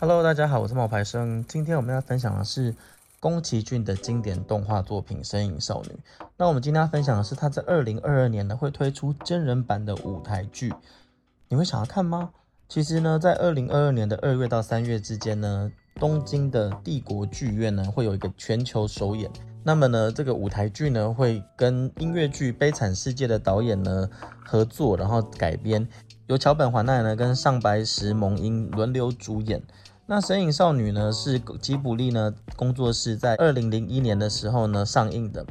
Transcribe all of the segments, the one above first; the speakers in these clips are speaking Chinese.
Hello，大家好，我是冒牌生。今天我们要分享的是宫崎骏的经典动画作品《身影少女》。那我们今天要分享的是他在二零二二年呢会推出真人版的舞台剧，你会想要看吗？其实呢，在二零二二年的二月到三月之间呢，东京的帝国剧院呢会有一个全球首演。那么呢，这个舞台剧呢会跟音乐剧《悲惨世界》的导演呢合作，然后改编。由桥本环奈呢跟上白石萌音轮流主演。那《神隐少女》呢是吉卜力呢工作室在二零零一年的时候呢上映的。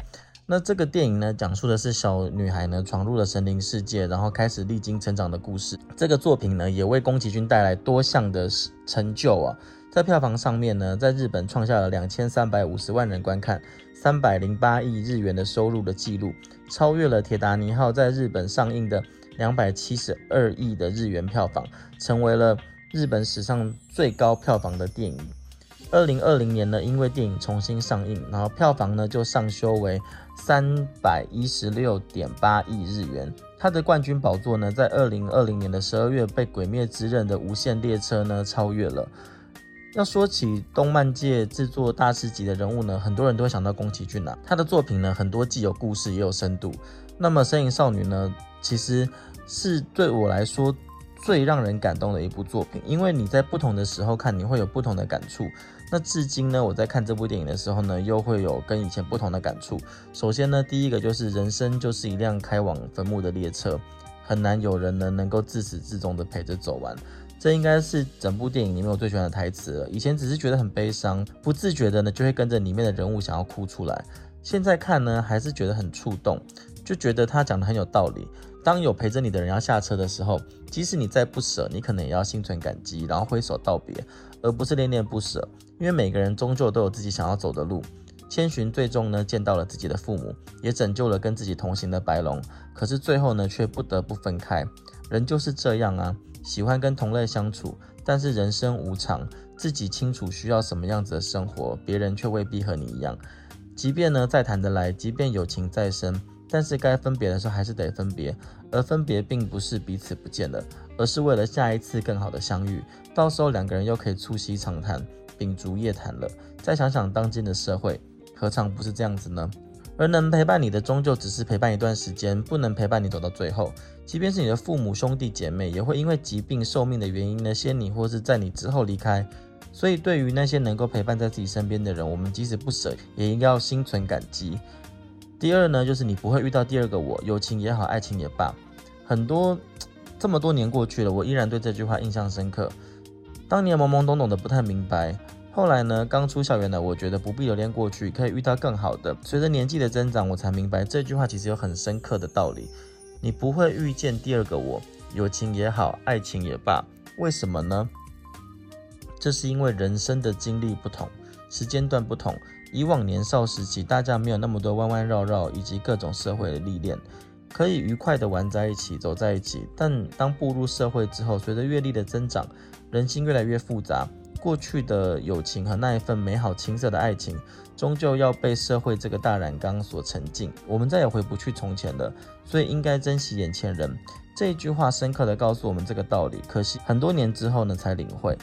那这个电影呢讲述的是小女孩呢闯入了神灵世界，然后开始历经成长的故事。这个作品呢也为宫崎骏带来多项的成就啊，在票房上面呢，在日本创下了两千三百五十万人观看，三百零八亿日元的收入的记录，超越了《铁达尼号》在日本上映的。两百七十二亿的日元票房，成为了日本史上最高票房的电影。二零二零年呢，因为电影重新上映，然后票房呢就上修为三百一十六点八亿日元。它的冠军宝座呢，在二零二零年的十二月被《鬼灭之刃》的无限列车呢超越了。要说起动漫界制作大师级的人物呢，很多人都会想到宫崎骏啊。他的作品呢，很多既有故事也有深度。那么《神隐少女》呢，其实是对我来说最让人感动的一部作品，因为你在不同的时候看，你会有不同的感触。那至今呢，我在看这部电影的时候呢，又会有跟以前不同的感触。首先呢，第一个就是人生就是一辆开往坟墓的列车，很难有人呢能够自始至终的陪着走完。这应该是整部电影里面我最喜欢的台词了。以前只是觉得很悲伤，不自觉的呢就会跟着里面的人物想要哭出来。现在看呢，还是觉得很触动。就觉得他讲的很有道理。当有陪着你的人要下车的时候，即使你再不舍，你可能也要心存感激，然后挥手道别，而不是恋恋不舍。因为每个人终究都有自己想要走的路。千寻最终呢见到了自己的父母，也拯救了跟自己同行的白龙。可是最后呢却不得不分开。人就是这样啊，喜欢跟同类相处，但是人生无常，自己清楚需要什么样子的生活，别人却未必和你一样。即便呢再谈得来，即便友情再深。但是该分别的时候还是得分别，而分别并不是彼此不见了，而是为了下一次更好的相遇。到时候两个人又可以促膝长谈，秉烛夜谈了。再想想当今的社会，何尝不是这样子呢？而能陪伴你的，终究只是陪伴一段时间，不能陪伴你走到最后。即便是你的父母、兄弟姐妹，也会因为疾病、寿命的原因呢，先你或是在你之后离开。所以，对于那些能够陪伴在自己身边的人，我们即使不舍，也应该要心存感激。第二呢，就是你不会遇到第二个我，友情也好，爱情也罢，很多这么多年过去了，我依然对这句话印象深刻。当年懵懵懂懂的不太明白，后来呢，刚出校园的我觉得不必留恋过去，可以遇到更好的。随着年纪的增长，我才明白这句话其实有很深刻的道理。你不会遇见第二个我，友情也好，爱情也罢，为什么呢？这是因为人生的经历不同，时间段不同。以往年少时期，大家没有那么多弯弯绕绕以及各种社会的历练，可以愉快的玩在一起，走在一起。但当步入社会之后，随着阅历的增长，人心越来越复杂，过去的友情和那一份美好青涩的爱情，终究要被社会这个大染缸所沉浸。我们再也回不去从前了，所以应该珍惜眼前人。这一句话深刻的告诉我们这个道理，可惜很多年之后呢，才领会。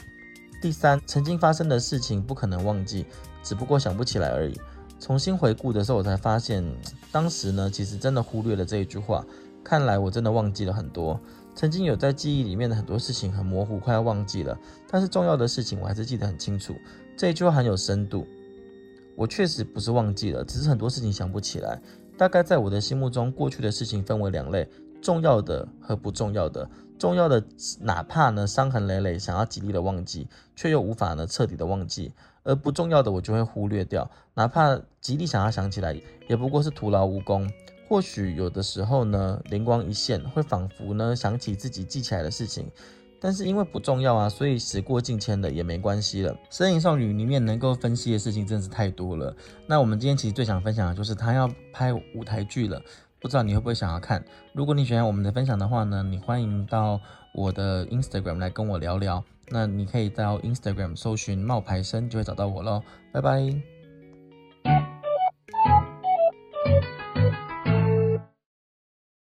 第三，曾经发生的事情不可能忘记。只不过想不起来而已。重新回顾的时候，我才发现，当时呢，其实真的忽略了这一句话。看来我真的忘记了很多。曾经有在记忆里面的很多事情很模糊，快要忘记了。但是重要的事情我还是记得很清楚。这一句话很有深度。我确实不是忘记了，只是很多事情想不起来。大概在我的心目中，过去的事情分为两类：重要的和不重要的。重要的，哪怕呢伤痕累累，想要极力的忘记，却又无法呢彻底的忘记；而不重要的，我就会忽略掉，哪怕极力想要想起来，也不过是徒劳无功。或许有的时候呢，灵光一现，会仿佛呢想起自己记起来的事情，但是因为不重要啊，所以时过境迁了也没关系了。《身影少女》里面能够分析的事情真的是太多了。那我们今天其实最想分享的就是她要拍舞台剧了。不知道你会不会想要看？如果你喜欢我们的分享的话呢，你欢迎到我的 Instagram 来跟我聊聊。那你可以到 Instagram 搜寻冒牌生，就会找到我喽。拜拜。